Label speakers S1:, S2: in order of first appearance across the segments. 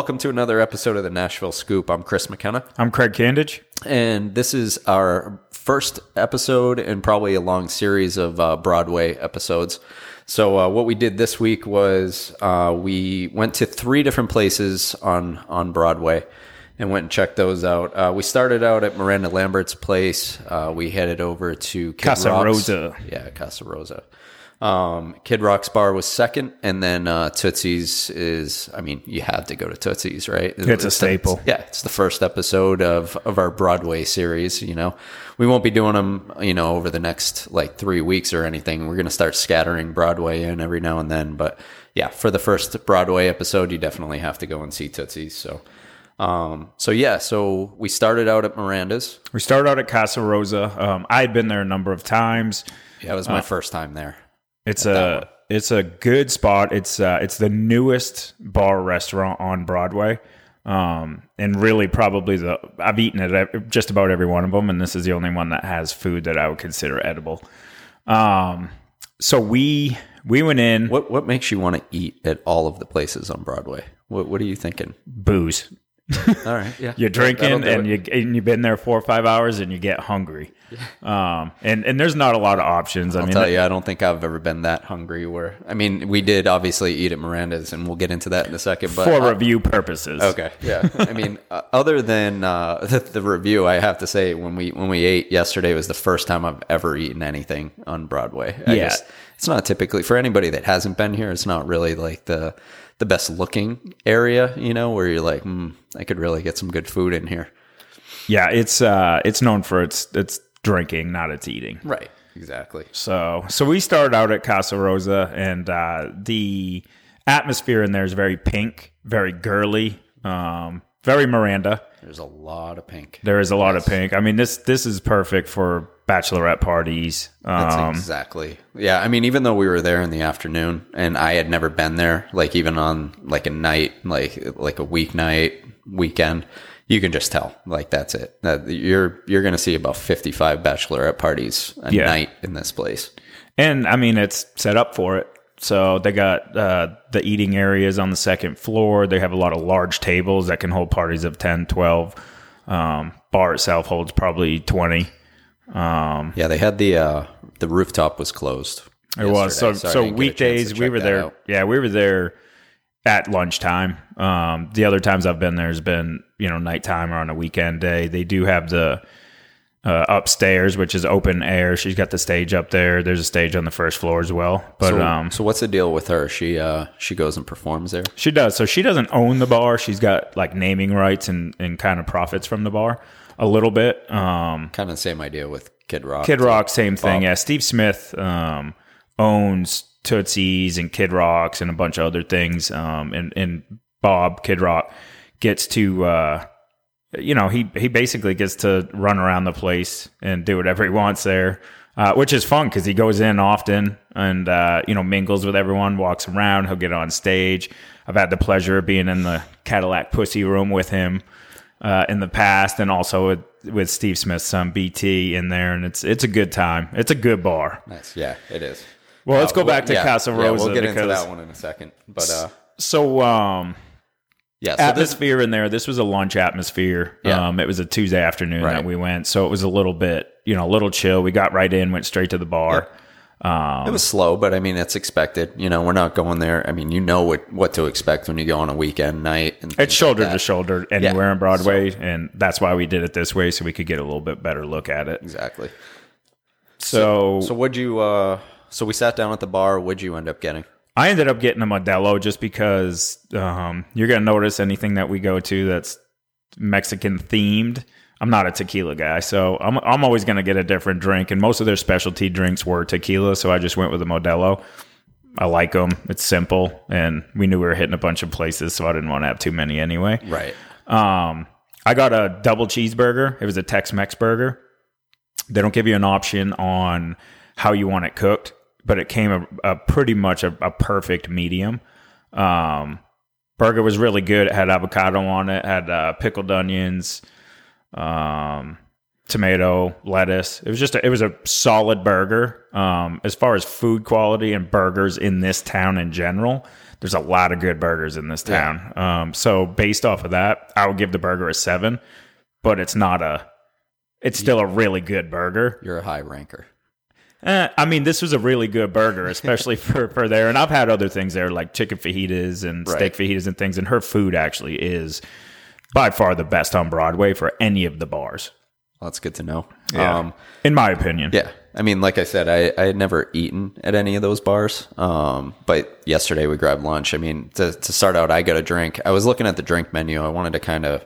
S1: welcome to another episode of the Nashville Scoop. I'm Chris McKenna,
S2: I'm Craig Candage.
S1: and this is our first episode in probably a long series of uh, Broadway episodes. So, uh, what we did this week was uh, we went to three different places on on Broadway and went and checked those out. Uh, we started out at Miranda Lambert's place. Uh, we headed over to Kid
S2: Casa
S1: Rock's-
S2: Rosa.
S1: Yeah, Casa Rosa. Um, Kid Rock's bar was second, and then uh, Tootsie's is. I mean, you had to go to Tootsie's, right?
S2: It's a
S1: the-
S2: staple.
S1: yeah, it's the first episode of of our Broadway series. You know, we won't be doing them, you know, over the next like three weeks or anything. We're gonna start scattering Broadway in every now and then, but yeah, for the first Broadway episode, you definitely have to go and see Tootsie's. So, um, so yeah, so we started out at Miranda's.
S2: We started out at Casa Rosa. Um, I had been there a number of times.
S1: Yeah, it was my first time there.
S2: It's a it's a good spot. It's uh, it's the newest bar restaurant on Broadway, um, and really probably the I've eaten at just about every one of them, and this is the only one that has food that I would consider edible. Um, so we we went in
S1: What what makes you want to eat at all of the places on Broadway? What what are you thinking?
S2: booze.
S1: All right, yeah,
S2: You're drinking and you and you've been there four or five hours and you get hungry. Um, and and there's not a lot of options. I
S1: I'll
S2: mean,
S1: tell you, I don't think I've ever been that hungry. Where I mean, we did obviously eat at Miranda's, and we'll get into that in a second. But
S2: for
S1: uh,
S2: review purposes.
S1: okay, yeah. I mean, uh, other than uh, the, the review, I have to say when we when we ate yesterday was the first time I've ever eaten anything on Broadway. I
S2: Yeah.
S1: just- it's not typically for anybody that hasn't been here. It's not really like the the best looking area, you know, where you're like, mm, I could really get some good food in here.
S2: Yeah, it's uh it's known for its its drinking, not its eating.
S1: Right. Exactly.
S2: So so we started out at Casa Rosa and uh the atmosphere in there is very pink, very girly, um, very Miranda.
S1: There's a lot of pink.
S2: There is a lot of pink. I mean this this is perfect for bachelorette parties.
S1: That's
S2: Um
S1: exactly. Yeah, I mean, even though we were there in the afternoon, and I had never been there, like even on like a night, like like a weeknight weekend, you can just tell. Like that's it. That you're you're gonna see about fifty five bachelorette parties a
S2: Yeah.
S1: night in this place.
S2: And I mean, it's set up for it. So they got uh, the eating areas on the second floor. They have a lot of large tables that can hold parties of 10, 12. Um, bar itself holds probably 20. Um,
S1: Yeah, they had the uh the rooftop was closed.
S2: it was. So, so
S1: didn't get a chance
S2: weekdays, we were there.
S1: out.
S2: Yeah, we were there at lunchtime. Um, the other times I've been there has been, you know, nighttime or on a weekend day. They do have the uh, upstairs, which is open air. She's got the stage up there. There's a stage on the first floor as well. But,
S1: So,
S2: um,
S1: so what's the deal with her? She uh she goes and performs there.
S2: She does. So she doesn't own the bar. She's got like naming rights and, and kind of profits from the bar a little bit. Um,
S1: Kind of the same idea with Kid Rock.
S2: Kid Rock, same thing. Yeah, Steve Smith um, owns Tootsie's and Kid Rocks and a bunch of other things. Um, and, and Bob, Kid Rock, gets to, uh, you know, he, he basically gets to run around the place and do whatever he wants there. Uh, which is fun because he goes in often and uh, you know mingles with everyone, walks around. He'll get on stage. I've had the pleasure of being in the Cadillac Pussy Room with him uh, in the past, and also with, with Steve Smith's son BT in there, and it's it's a good time. It's a good bar.
S1: Nice. Yeah, it is.
S2: Well, let's
S1: Uh,
S2: go back to
S1: yeah,
S2: Casa
S1: yeah,
S2: Rosa.
S1: we'll get into that one in a second. But uh,
S2: So, um,
S1: yeah, so this,
S2: atmosphere in there. This was a lunch atmosphere.
S1: Yeah.
S2: Um, it was a Tuesday afternoon
S1: Right.
S2: that we went, so it was a little bit, you know, a little chill. We got right in, went straight to the bar. Um,
S1: It was slow, but I mean, it's expected. You know, we're not going there. I mean, you know what what to expect when you go on a weekend night. And
S2: It's shoulder
S1: like
S2: to shoulder anywhere
S1: Yeah.
S2: in Broadway, and that's why we did it this way, so we could get a little bit better look at it.
S1: Exactly.
S2: So,
S1: So, what'd you? uh So we sat down at the bar. What'd you end up getting?
S2: I ended up getting a Modelo just because um, you're gonna notice anything that we go to that's Mexican themed. I'm not a tequila guy, so I'm I'm always gonna get a different drink, and most of their specialty drinks were tequila, so I just went with a Modelo. I like them. It's simple, and we knew we were hitting a bunch of places, so I didn't want to have too many anyway.
S1: Right.
S2: Um, I got a double cheeseburger. It was a Tex-Mex burger. They don't give you an option on how you want it cooked, but it came a, a pretty much a, a perfect medium. Um, burger was really good. It had avocado on it. Had uh, pickled onions. Um, tomato, lettuce. It was just a, it was a solid burger. Um, as far as food quality and burgers in this town in general, there's a lot of good burgers in this town. Um, so based off of that, I would give the burger a seven, but it's not a. It's still a really good burger.
S1: You're a high ranker.
S2: Eh, I mean, this was a really good burger, especially for, for there. And I've had other things there, like chicken fajitas and
S1: Right.
S2: steak fajitas and things. And her food actually is by far the best on Broadway for any of the bars,
S1: Well, that's good to know.
S2: Yeah.
S1: Um,
S2: in my opinion.
S1: Yeah. I mean, like I said, I, I had never eaten at any of those bars. Um, but yesterday we grabbed lunch. I mean, to, to start out, I got a drink. I was looking at the drink menu. I wanted to kind of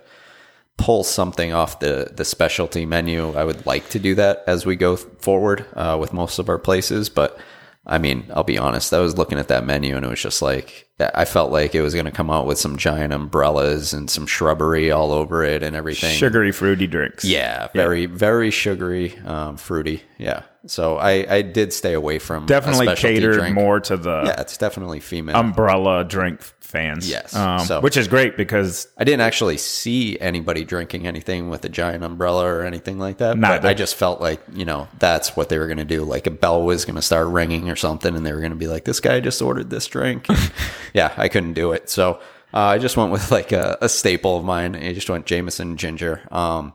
S1: pull something off the, the specialty menu. I would like to do that as we go forward uh, with most of our places. But I mean, I'll be honest, I was looking at that menu and it was just like, I felt like it was going to come out with some giant umbrellas and some shrubbery all over it and everything.
S2: Sugary, fruity drinks.
S1: Yeah, very very sugary, um, fruity. Yeah. So I I did stay away from
S2: Definitely catered
S1: drink.
S2: more to the
S1: Yeah, it's definitely female.
S2: umbrella drink fans.
S1: Yes,
S2: Um,
S1: so-
S2: which is great because
S1: I didn't actually see anybody drinking anything with a giant umbrella or anything like that. But
S2: Neither.
S1: I just felt like you know that's what they were going to do. Like a bell was going to start ringing or something, and they were going to be like, "This guy just ordered this drink." yeah, I couldn't do it, so uh, I just went with like a, a staple of mine. I just went Jameson ginger. Um,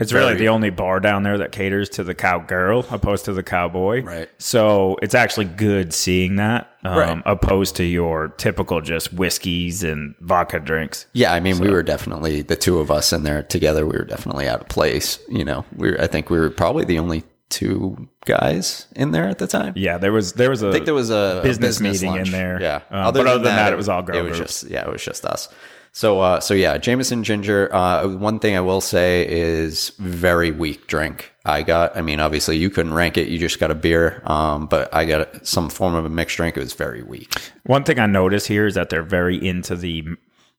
S2: It's really the only bar down there that caters to the cowgirl opposed to the cowboy.
S1: Right.
S2: So it's actually good seeing that um,
S1: Right.
S2: opposed to your typical just whiskeys and vodka drinks.
S1: Yeah, I mean, we were definitely the two of us in there together. We were definitely out of place. You know, we were, I think we were probably the only two guys in there at the time.
S2: Yeah, there was there was a
S1: I think there was a a
S2: business meeting
S1: lunch.
S2: in there.
S1: Yeah,
S2: Um, but other than that, it was all girl
S1: It was
S2: group.
S1: just yeah, it was just us. So uh, so yeah, Jameson ginger. Uh, one thing I will say is very weak drink. I got. I mean, obviously you couldn't rank it. You just got a beer. Um, but I got some form of a mixed drink. It was very weak.
S2: One thing I notice here is that they're very into the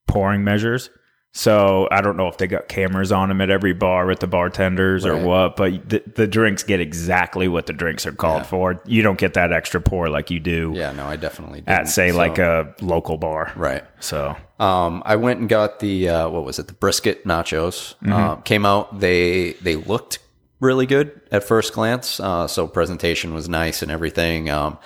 S2: pouring measures. So I don't know if they got cameras on them at every bar with the bartenders or what, but the, the drinks get exactly what the drinks are called for. You don't get that extra pour like you do
S1: Yeah, no, I definitely didn't.
S2: at say
S1: So-
S2: like a local bar.
S1: right.
S2: So
S1: Um, I went and got the uh, what was it? The brisket nachos. Uh, came out. They they looked really good at first glance. Uh, so presentation was nice and everything. Um,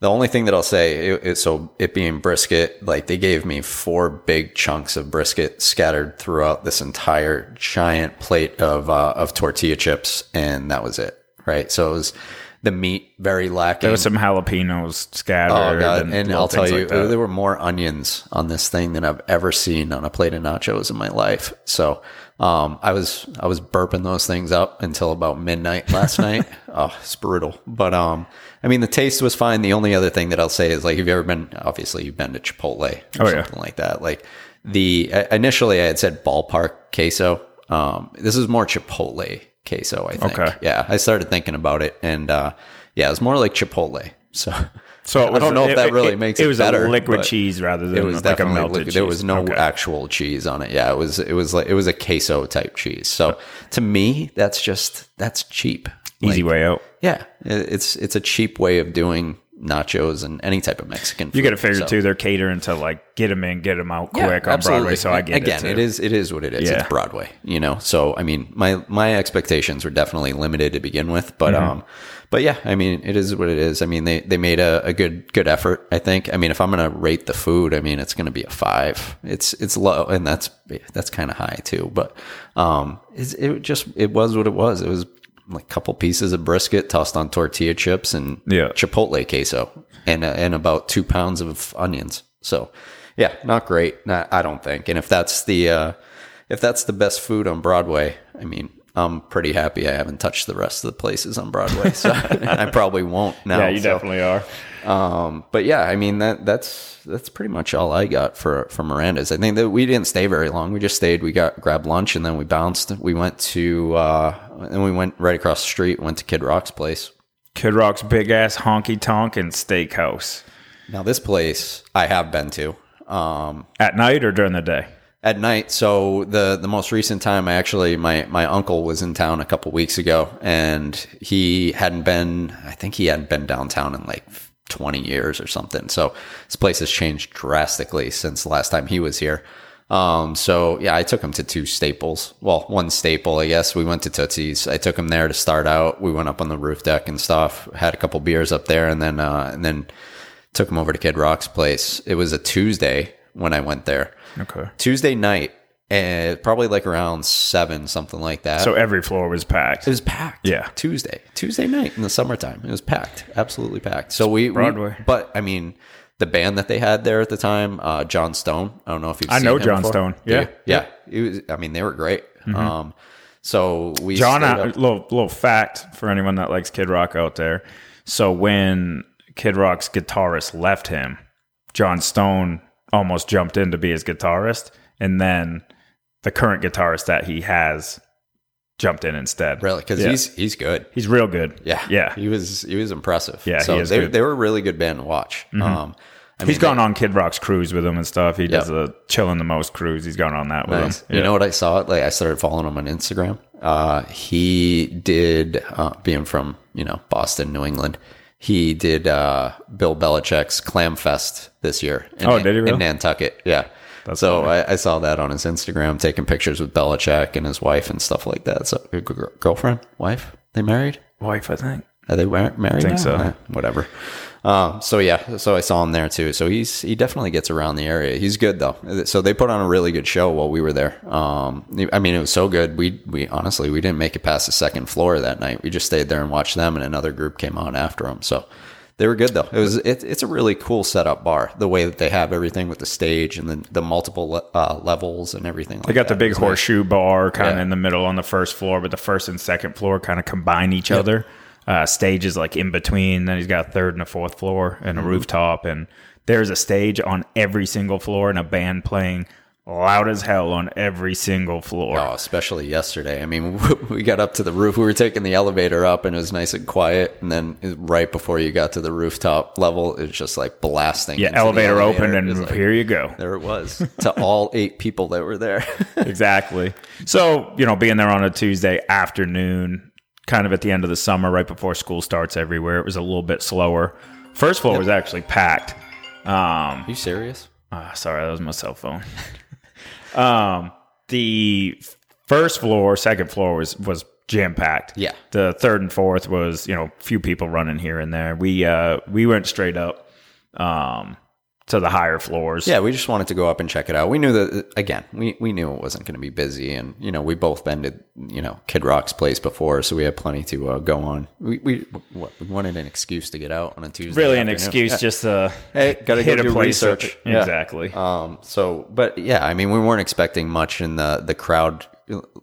S1: the only thing that I'll say, it, it, so it being brisket, like they gave me four big chunks of brisket scattered throughout this entire giant plate of uh, of tortilla chips, and that was it. Right. So it was the meat very lacking.
S2: there was some jalapenos scattered.
S1: Oh god! And, I'll tell you,
S2: like
S1: there were more onions on this thing than I've ever seen on a plate of nachos in my life. So um, I was I was burping those things up until about midnight last night. Oh, it's brutal. But um, I mean, the taste was fine. The only other thing that I'll say is like, have you ever been? Obviously, you've been to Chipotle or
S2: Oh, yeah.
S1: something like that. Like the uh, initially, I had said ballpark queso. Um, this is more Chipotle queso. I think.
S2: Okay.
S1: Yeah, I started thinking about it, and uh, yeah, it's more like Chipotle. So.
S2: so it
S1: I don't know if that really
S2: it,
S1: makes
S2: it,
S1: it
S2: was
S1: better,
S2: a liquid cheese rather than
S1: It was
S2: like a melted
S1: liquid.
S2: cheese.
S1: There was no
S2: Okay.
S1: actual cheese on it. Yeah, it was it was like it was a queso type cheese. So to me, that's just that's cheap.
S2: Easy
S1: Like,
S2: way out.
S1: Yeah, it's it's a cheap way of doing nachos and any type of Mexican. Food.
S2: You got to figure
S1: So-
S2: too. They're catering to like get them in, get them out
S1: Yeah,
S2: quick on Broadway. So I get
S1: again,
S2: it.
S1: it is it is what it is.
S2: Yeah.
S1: It's Broadway, you know. So I mean, my my expectations were definitely limited to begin with, but
S2: Mm-hmm.
S1: um, but yeah, I mean, it is what it is. I mean, they they made a, a good good effort. I think. I mean, if I'm gonna rate the food, I mean, it's gonna be a five. It's it's low, and that's that's kind of high too. But um, it's, it just it was what it was. It was like a couple pieces of brisket tossed on tortilla chips and
S2: Yeah.
S1: chipotle queso and uh, and about two pounds of onions. So yeah, not great. Not, I don't think. And if that's the uh, if that's the best food on Broadway, I mean, I'm pretty happy I haven't touched the rest of the places on Broadway. So I probably won't now.
S2: yeah, you
S1: so,
S2: definitely are.
S1: Um, but yeah, I mean that that's that's pretty much all I got for for Miranda's. I think that we didn't stay very long. We just stayed. We got grabbed lunch and then we bounced. We went to uh, and we went right across the street. Went to Kid Rock's place.
S2: Kid Rock's big ass honky tonk and steakhouse
S1: Now this place I have been to. Um,
S2: at night or during the day.
S1: At night. So the the most recent time, I actually my my uncle was in town a couple weeks ago, and he hadn't been. I think he hadn't been downtown in like twenty years or something. So this place has changed drastically since the last time he was here. Um, so yeah, I took him to two staples. Well, one staple, I guess. We went to Tootsie's. I took him there to start out. We went up on the roof deck and stuff. Had a couple beers up there, and then uh, and then took him over to Kid Rock's place. It was a Tuesday when I went there.
S2: Okay.
S1: Tuesday night, and probably like around seven, something like that.
S2: So every floor was packed.
S1: It was packed.
S2: Yeah.
S1: Tuesday. Tuesday night in the summertime. It was packed. Absolutely packed. So we, we- but I mean, the band that they had there at the time, uh, John Stone. I don't know if you've
S2: I know John
S1: before.
S2: Stone. Yeah.
S1: Yeah. It was, I mean, they were great. Um, so we
S2: John, a little little fact for anyone that likes Kid Rock out there. So when Kid Rock's guitarist left him, John Stone almost jumped in to be his guitarist, and then the current guitarist that he has jumped in instead.
S1: really, cause
S2: Yeah.
S1: he's, he's good.
S2: he's real good.
S1: Yeah.
S2: yeah.
S1: He was, he was impressive.
S2: Yeah,
S1: So they,
S2: good. Mm-hmm.
S1: they were a really good band to watch. Um, I
S2: He's
S1: mean,
S2: gone on Kid Rock's cruise with him and stuff. He does a chilling the most cruise. He's gone on that with
S1: Nice.
S2: him.
S1: You know what I saw? It? Like I started following him on Instagram. Uh, he did, uh, being from you know Boston, New England. He did uh, Bill Belichick's Clam Fest this year. In,
S2: Oh, did he really?
S1: in Nantucket? Yeah. so I, I saw that on his Instagram, taking pictures with Belichick and his wife and stuff like that. So g- girlfriend, wife, they married?
S2: wife, I think.
S1: Are they mar- married?
S2: think
S1: now?
S2: so.
S1: Eh, whatever. Um, so yeah, so I saw him there too. So he's he definitely gets around the area. He's good though. So they put on a really good show while we were there. Um, I mean, it was so good. We we honestly we didn't make it past the second floor that night. We just stayed there and watched them, and another group came on after them. So they were good though. It was it, it's a really cool setup bar. The way that they have everything with the stage and the the multiple le- uh, levels and everything. Like
S2: They got the big
S1: was nice.
S2: horseshoe bar kind of
S1: Yeah.
S2: in the middle on the first floor, but the first and second floor kind of combine each other. Uh, stage is like in between. Then he's got a third and a fourth floor and a
S1: Mm-hmm.
S2: rooftop. And there's a stage on every single floor and a band playing loud as hell on every single floor.
S1: Oh, especially yesterday. I mean, we got up to the roof. We were taking the elevator up, and it was nice and quiet. And then right before you got to the rooftop level, it was just like blasting.
S2: yeah,
S1: the
S2: elevator, opened and
S1: like,
S2: here you go.
S1: there it was to all eight people that were there.
S2: exactly. So, you know, being there on a Tuesday afternoon, kind of at the end of the summer, right before school starts everywhere, it was a little bit slower. First floor was actually packed. Um,
S1: you serious?
S2: ah, sorry, that was my cell phone. um, the first floor, second floor was was jam packed.
S1: Yeah.
S2: The third and fourth was you know few people running here and there. We uh we went straight up um to the higher floors.
S1: Yeah, we just wanted to go up and check it out. We knew that again. We we knew it wasn't going to be busy, and you know we both been to you know Kid Rock's place before, so we had plenty to uh, go on. We we what, we wanted an excuse to get out on a Tuesday.
S2: Really, an excuse
S1: Yeah.
S2: just to
S1: Hey, gotta
S2: hit
S1: go
S2: a
S1: do
S2: place
S1: research. Yeah.
S2: Exactly.
S1: Um, so, but yeah, I mean, we weren't expecting much in the the crowd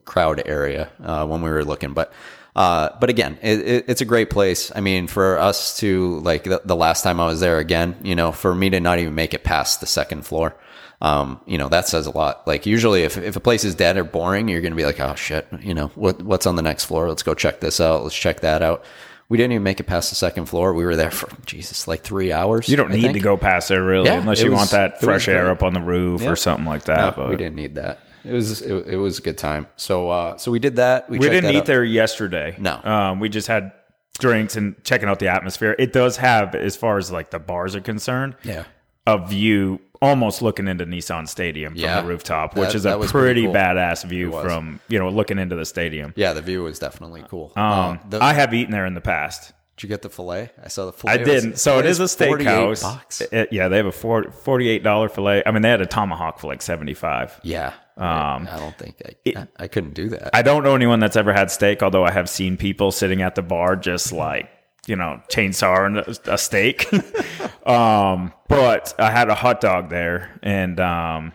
S1: crowd area uh, when we were looking, but uh, but again, it, it, it's a great place. I mean, for us to like the, the last time I was there again, you know, for me to not even make it past the second floor. Um, you know, that says a lot. Like usually if, if a place is dead or boring, you're going to be like, oh shit, you know, what, what's on the next floor? Let's go check this out. Let's check that out. We didn't even make it past the second floor. We were there for Jesus, like three hours.
S2: you don't
S1: I
S2: need
S1: think.
S2: to go past there really,
S1: Yeah,
S2: unless you
S1: was-
S2: want that fresh air up on the roof
S1: Yeah.
S2: or something like that.
S1: No,
S2: but
S1: we didn't need that. It was it, it was a good time. So uh, so we did that. We,
S2: We didn't
S1: that
S2: eat
S1: out.
S2: there yesterday.
S1: No.
S2: um, we just had drinks and checking out the atmosphere. It does have, as far as like the bars are concerned,
S1: Yeah,
S2: a view almost looking into Nissan Stadium from
S1: Yeah.
S2: the rooftop,
S1: That-
S2: which is a pretty,
S1: pretty cool.
S2: badass view from you know looking into the stadium.
S1: yeah. The view was definitely cool.
S2: Um,
S1: Uh, the,
S2: I have eaten there in the past.
S1: did you get the fillet? I saw the fillet.
S2: I didn't. So it is a steakhouse. It- yeah, they have a four, $48 fillet. I mean, they had a tomahawk for like 75
S1: Yeah. Um, I don't think I, I I couldn't do that.
S2: I don't know anyone that's ever had steak, although I have seen people sitting at the bar just like, you know, chainsawing a, a steak. um, but I had a hot dog there, and um,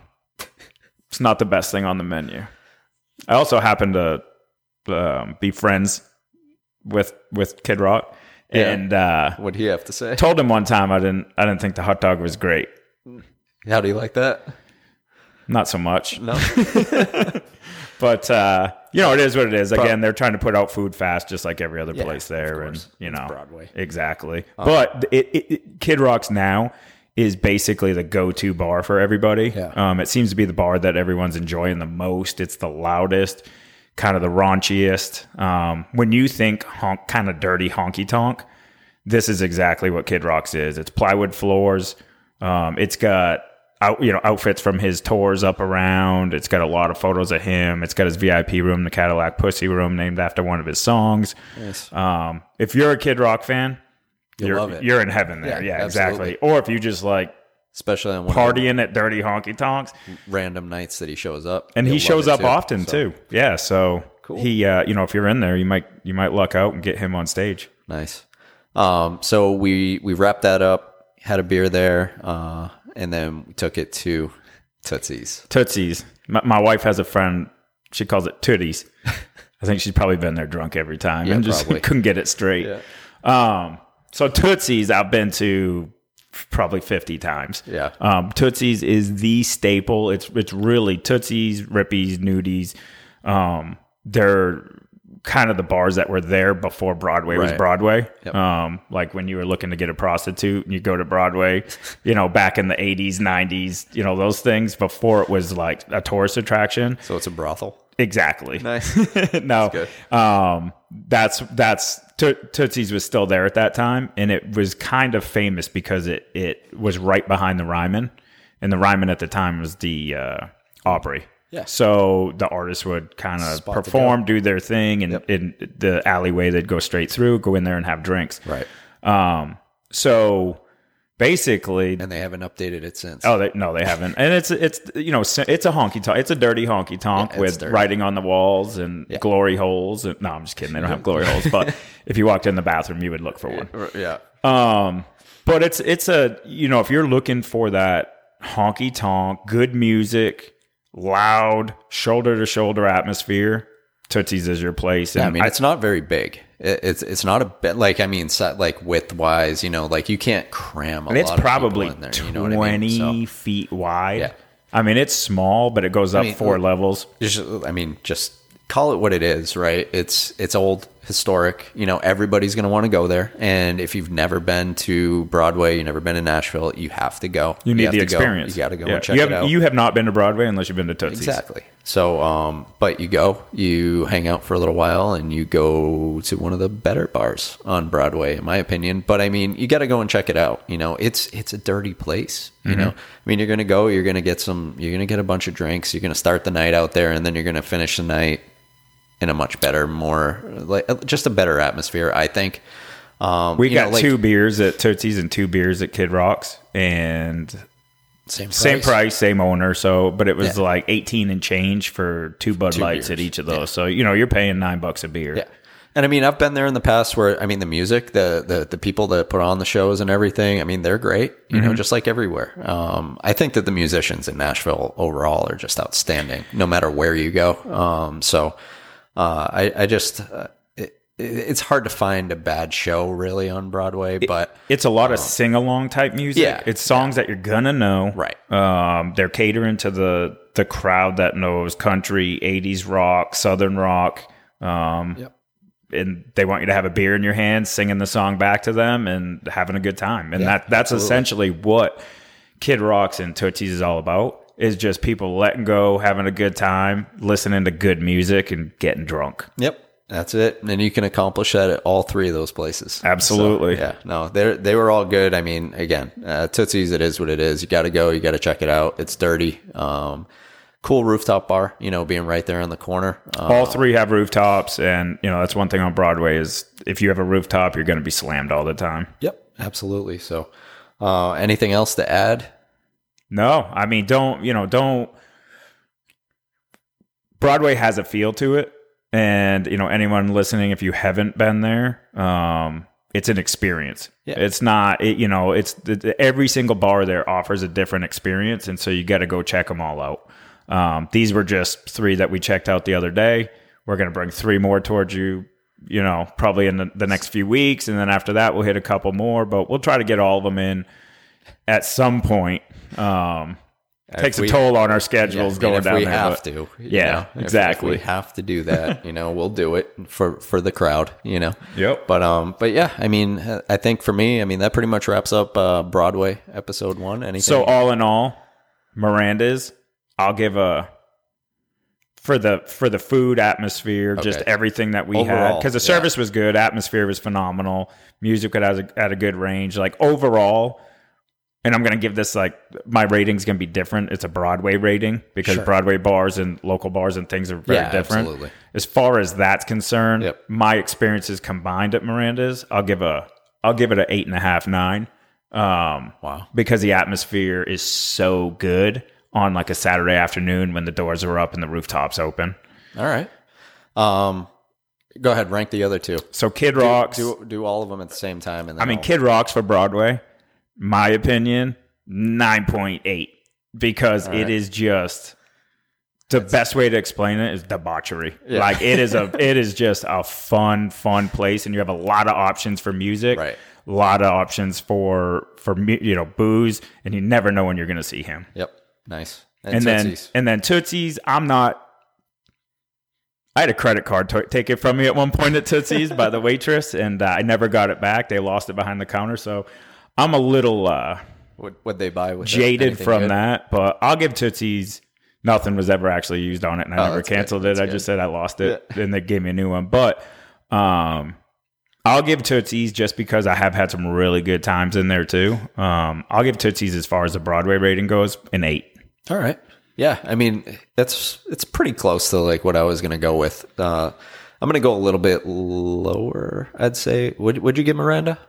S2: it's not the best thing on the menu. I also happen to um, be friends with with Kid Rock,
S1: Yeah.
S2: and uh,
S1: what do you have to say?
S2: told him one time I didn't I didn't think the hot dog was great.
S1: How do you like that?
S2: Not so much.
S1: No.
S2: But uh, you know, it is what it is. Again, they're trying to put out food fast, just like every other place there, and you know,
S1: Broadway.
S2: exactly. but it, it, it, Kid Rock's now is basically the go-to bar for everybody.
S1: Yeah.
S2: Um, it seems to be the bar that everyone's enjoying the most. It's the loudest, kind of the raunchiest. Um, when you think honk, kind of dirty honky tonk, this is exactly what Kid Rock's is. It's plywood floors. Um, it's got out, you know, outfits from his tours up around. It's got a lot of photos of him. It's got his VIP room, the Cadillac Pussy Room, named after one of his songs. Um, if you're a Kid Rock fan,
S1: love it.
S2: you're in heaven there.
S1: Yeah,
S2: Yeah, exactly. Or if you just like
S1: Especially on
S2: partying at dirty honky tonks,
S1: random nights that he shows up,
S2: and he shows up often
S1: So,
S2: too. Yeah, so
S1: Cool.
S2: he, uh, you know, if you're in there, you might you might luck out and get him on stage.
S1: Nice. Um, so we we wrapped that up, had a beer there, uh, and then we took it to Tootsie's.
S2: Tootsies. My, my wife has a friend. She calls it Tooties. I think she's probably been there drunk every time
S1: Yeah,
S2: and just
S1: probably.
S2: couldn't get it straight. Yeah. Um, so Tootsies, I've been to probably fifty times.
S1: Yeah.
S2: Um, Tootsies is the staple. It's it's really Tootsies, Rippy's, Nudie's. Um, they're kind of the bars that were there before Broadway was Broadway.
S1: Yep.
S2: Um, like when you were looking to get a prostitute and you go to Broadway, you know, back in the 80s, 90s, you know, those things before it was like a tourist attraction.
S1: So it's a brothel.
S2: Exactly.
S1: Nice.
S2: no,
S1: good.
S2: um, that's that's To- Tootsie's was still there at that time, and it was kind of famous because it it was right behind the Ryman, and the Ryman at the time was the uh, Opry.
S1: Yeah.
S2: So the artists would kind of
S1: Spot
S2: perform, do their thing, and
S1: Yep.
S2: in the alleyway they'd go straight through, go in there and have drinks.
S1: right.
S2: Um, so basically,
S1: And they haven't updated it since.
S2: Oh, they, no, they haven't. And it's it's you know it's a honky tonk. It's a dirty honky tonk
S1: Yeah,
S2: with
S1: dirty.
S2: writing on the walls and
S1: Yeah.
S2: glory holes. And, no, I'm just kidding. They don't have glory holes. But if you walked in the bathroom, you would look for one.
S1: Yeah.
S2: Um, but it's it's a you know if you're looking for that honky tonk, good music, loud, shoulder to shoulder atmosphere, Tootsie's is your place. And
S1: I mean, it's not very big. It, it's it's not a bit like I mean, set, like width wise, you know, like you can't cram a
S2: and it's probably
S1: in there. You know I
S2: twenty
S1: mean? So,
S2: feet wide.
S1: Yeah.
S2: I mean, it's small, but it goes up
S1: mean,
S2: four levels.
S1: just, I mean, just call it what it is, right? It's it's old, historic. You know, everybody's going to want to go there. And if you've never been to Broadway, you've never been to Nashville, you have to go.
S2: You need
S1: have
S2: the
S1: to go.
S2: experience.
S1: You got to go
S2: Yeah.
S1: and check
S2: you
S1: it
S2: have,
S1: out.
S2: You have not been to Broadway unless you've been to Tootsie's.
S1: Exactly. So, um, but you go, you hang out for a little while, and you go to one of the better bars on Broadway, in my opinion. But I mean, you got to go and check it out. You know, it's it's a dirty place. You know, I mean, you're gonna go, you're gonna get some, you're gonna get a bunch of drinks, you're gonna start the night out there, and then you're gonna finish the night in a much better, more like just a better atmosphere. I think. Um,
S2: We
S1: you know,
S2: got
S1: like,
S2: two beers at Tootsie's and two beers at Kid Rocks, and
S1: same
S2: same price, same owner. So, but it was
S1: Yeah.
S2: like eighteen and change for two Bud
S1: Two
S2: Lights at each of those. So you know you're paying nine bucks a beer.
S1: Yeah. And I mean, I've been there in the past where I mean, the music, the the the people that put on the shows and everything. I mean, they're great. You
S2: Mm-hmm.
S1: know, just like everywhere. Um, I think that the musicians in Nashville overall are just outstanding, no matter where you go. Um, so uh, I I just uh, it, it's hard to find a bad show really on Broadway, but
S2: It's a lot of sing along type music.
S1: Yeah.
S2: it's songs that you're gonna know.
S1: Right.
S2: Um, they're catering to the the crowd that knows country, '80s rock, Southern rock. Um,
S1: Yep.
S2: and they want you to have a beer in your hand, singing the song back to them, and having a good time. And that that's essentially what Kid Rocks and Tootsies is all about. Is just people letting go, having a good time, listening to good music, and getting drunk.
S1: Yep. That's it. And you can accomplish that at all three of those places.
S2: Absolutely.
S1: So, yeah. No, they they were all good. I mean, again, uh, Tootsie's, it is what it is. You got to go. You got to check it out. It's dirty. Um, cool rooftop bar, you know, being right there on the corner. Um,
S2: All three have rooftops, and you know that's one thing on Broadway is if you have a rooftop, you're going to be slammed all the time.
S1: yep. Absolutely. So, uh, anything else to add?
S2: No, I mean, don't you know? Don't. Broadway has a feel to it, and you know anyone listening, if you haven't been there, um, it's an experience.
S1: Yeah.
S2: It's not, it, you know, it's it, every single bar there offers a different experience, and so you got to go check them all out. Um, these were just three that we checked out the other day. We're going to bring three more towards you. You know, probably in the, the next few weeks, and then after that, we'll hit a couple more. But we'll try to get all of them in at some point. Um, takes
S1: we-
S2: a toll on our schedules
S1: mean,
S2: going
S1: if
S2: down
S1: we
S2: there.
S1: have
S2: but-
S1: to.
S2: Yeah,
S1: know, if- if
S2: exactly.
S1: we have to do that. You know, we'll do it for for the crowd. You know.
S2: Yep.
S1: But um, but yeah, I mean, I think for me, I mean, that pretty much wraps up uh, Broadway episode one. Anything?
S2: So all in all, Miranda's, I'll give a for the for the food atmosphere, just everything that we had because the
S1: yeah.
S2: service was good, atmosphere was phenomenal, music at a, at a good range. Like overall, and I'm going to give this like my rating's going to be different. It's a Broadway rating because
S1: Sure.
S2: Broadway bars and local bars and things are very
S1: Yeah,
S2: different.
S1: absolutely.
S2: As far as that's concerned,
S1: Yep.
S2: my experiences combined at Miranda's, I'll give a I'll give it an eight and a half nine. Um,
S1: Wow.
S2: because the atmosphere is so good on like a Saturday afternoon when the doors are up and the rooftops open.
S1: All right. Um, go ahead, rank the other two.
S2: So Kid Rocks,
S1: Do do all of them at the same time, and then
S2: I mean
S1: I'll-
S2: Kid Rocks for Broadway, my opinion, nine point eight because it
S1: right.
S2: is just the best way to explain it is debauchery.
S1: Yeah.
S2: Like it is a it is just a fun fun place, and you have a lot of options for music.
S1: Right.
S2: A lot of options for for you know booze, and you never know when you're going to see him.
S1: Yep. Nice.
S2: and then and then Tootsie's. I'm not. I had a credit card to take it from me at one point at Tootsie's by the waitress, and uh, I never got it back. They lost it behind the counter, so I'm a little uh,
S1: what would they buy with
S2: jaded from
S1: good?
S2: that. But I'll give Tootsie's. Nothing was ever actually used on it, and I
S1: Oh,
S2: never canceled it. I
S1: good.
S2: just said I lost it, and they gave me a new one. But um, I'll give Tootsie's just because I have had some really good times in there too. Um, I'll give Tootsie's as far as the Broadway rating goes an eight.
S1: All right. Yeah, I mean that's it's pretty close to like what I was gonna go with. Uh, I'm gonna go a little bit lower. I'd say. Would Would you give Miranda?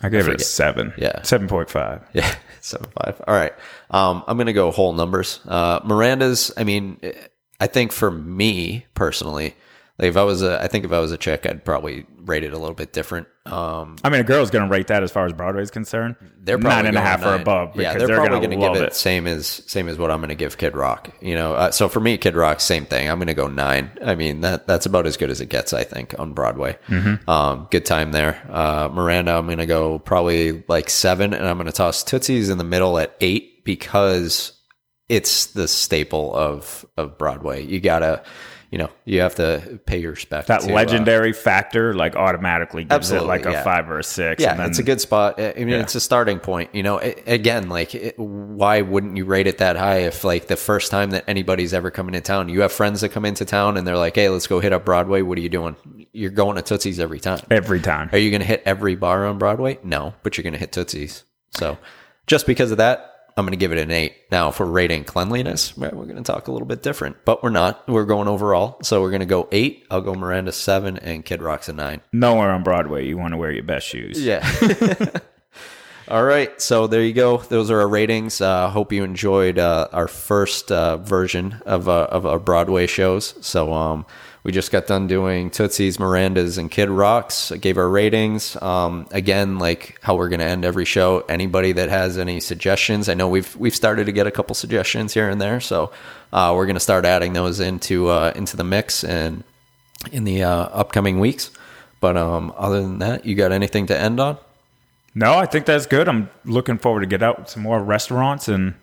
S2: I gave it a seven.
S1: Yeah.
S2: seven point five.
S1: Yeah, seven five. All right. Um, I'm gonna go whole numbers. Uh, Miranda's. I mean, I think for me personally, like if I was a, I think if I was a chick, I'd probably rate it a little bit different. Um,
S2: I mean, a girl's going to rate that as far as Broadway's concerned.
S1: they're probably
S2: nine and a half or
S1: nine.
S2: above.
S1: Yeah,
S2: because
S1: they're, probably
S2: going to
S1: give it,
S2: it.
S1: same as same as what I'm going to give Kid Rock. You know, uh, so for me, Kid Rock, same thing. I'm going to go nine. I mean, that that's about as good as it gets, I think, on Broadway.
S2: Mm-hmm.
S1: Um, good time there. Uh, Miranda, I'm going to go probably like seven, and I'm going to toss Tootsie's in the middle at eight because it's the staple of of Broadway. You gotta, you know, you have to pay your respect.
S2: that
S1: to, uh,
S2: legendary factor like automatically gives
S1: Absolutely,
S2: it like a
S1: yeah.
S2: five or a six.
S1: Yeah,
S2: and then,
S1: it's a good spot. I mean,
S2: Yeah.
S1: it's a starting point. You know, A- again, like, it, why wouldn't you rate it that high if, like, the first time that anybody's ever come into town, you have friends that come into town and they're like, "Hey, let's go hit up Broadway." What are you doing? You're going to Tootsie's every time.
S2: every time.
S1: Are you going to hit every bar on Broadway? No, but you're going to hit Tootsie's. So, just because of that, I'm going to give it an eight. Now, for rating cleanliness, we're going to talk a little bit different, but we're not. We're going overall. So, we're going to go eight. I'll go Miranda seven, and Kid Rock's a nine.
S2: Nowhere on Broadway you want to wear your best shoes.
S1: Yeah. All right. So there you go. Those are our ratings. Uh, hope you enjoyed uh, our first uh, version of uh, of our Broadway shows. So um, we just got done doing Tootsie's, Miranda's, and Kid Rocks. I gave our ratings. Um, again, like how we're going to end every show. Anybody that has any suggestions, I know we've we've started to get a couple suggestions here and there. So uh, we're going to start adding those into uh, into the mix and in the uh, upcoming weeks. But um, other than that, you got anything to end on?
S2: No, I think that's good. I'm looking forward to get out some more restaurants and.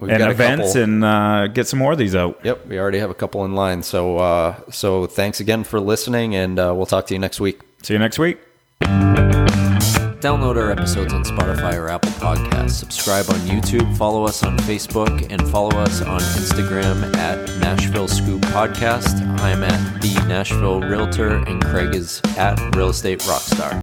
S1: We've
S2: and
S1: got
S2: events and uh, get some more of these out.
S1: Yep, we already have a couple in line. So, uh, so thanks again for listening, and uh, we'll talk to you next week.
S2: See you next week.
S1: Download our episodes on Spotify or Apple Podcasts. Subscribe on YouTube. Follow us on Facebook, and follow us on Instagram at Nashville Scoop Podcast. I'm at the Nashville Realtor, and Craig is at Real Estate Rockstar.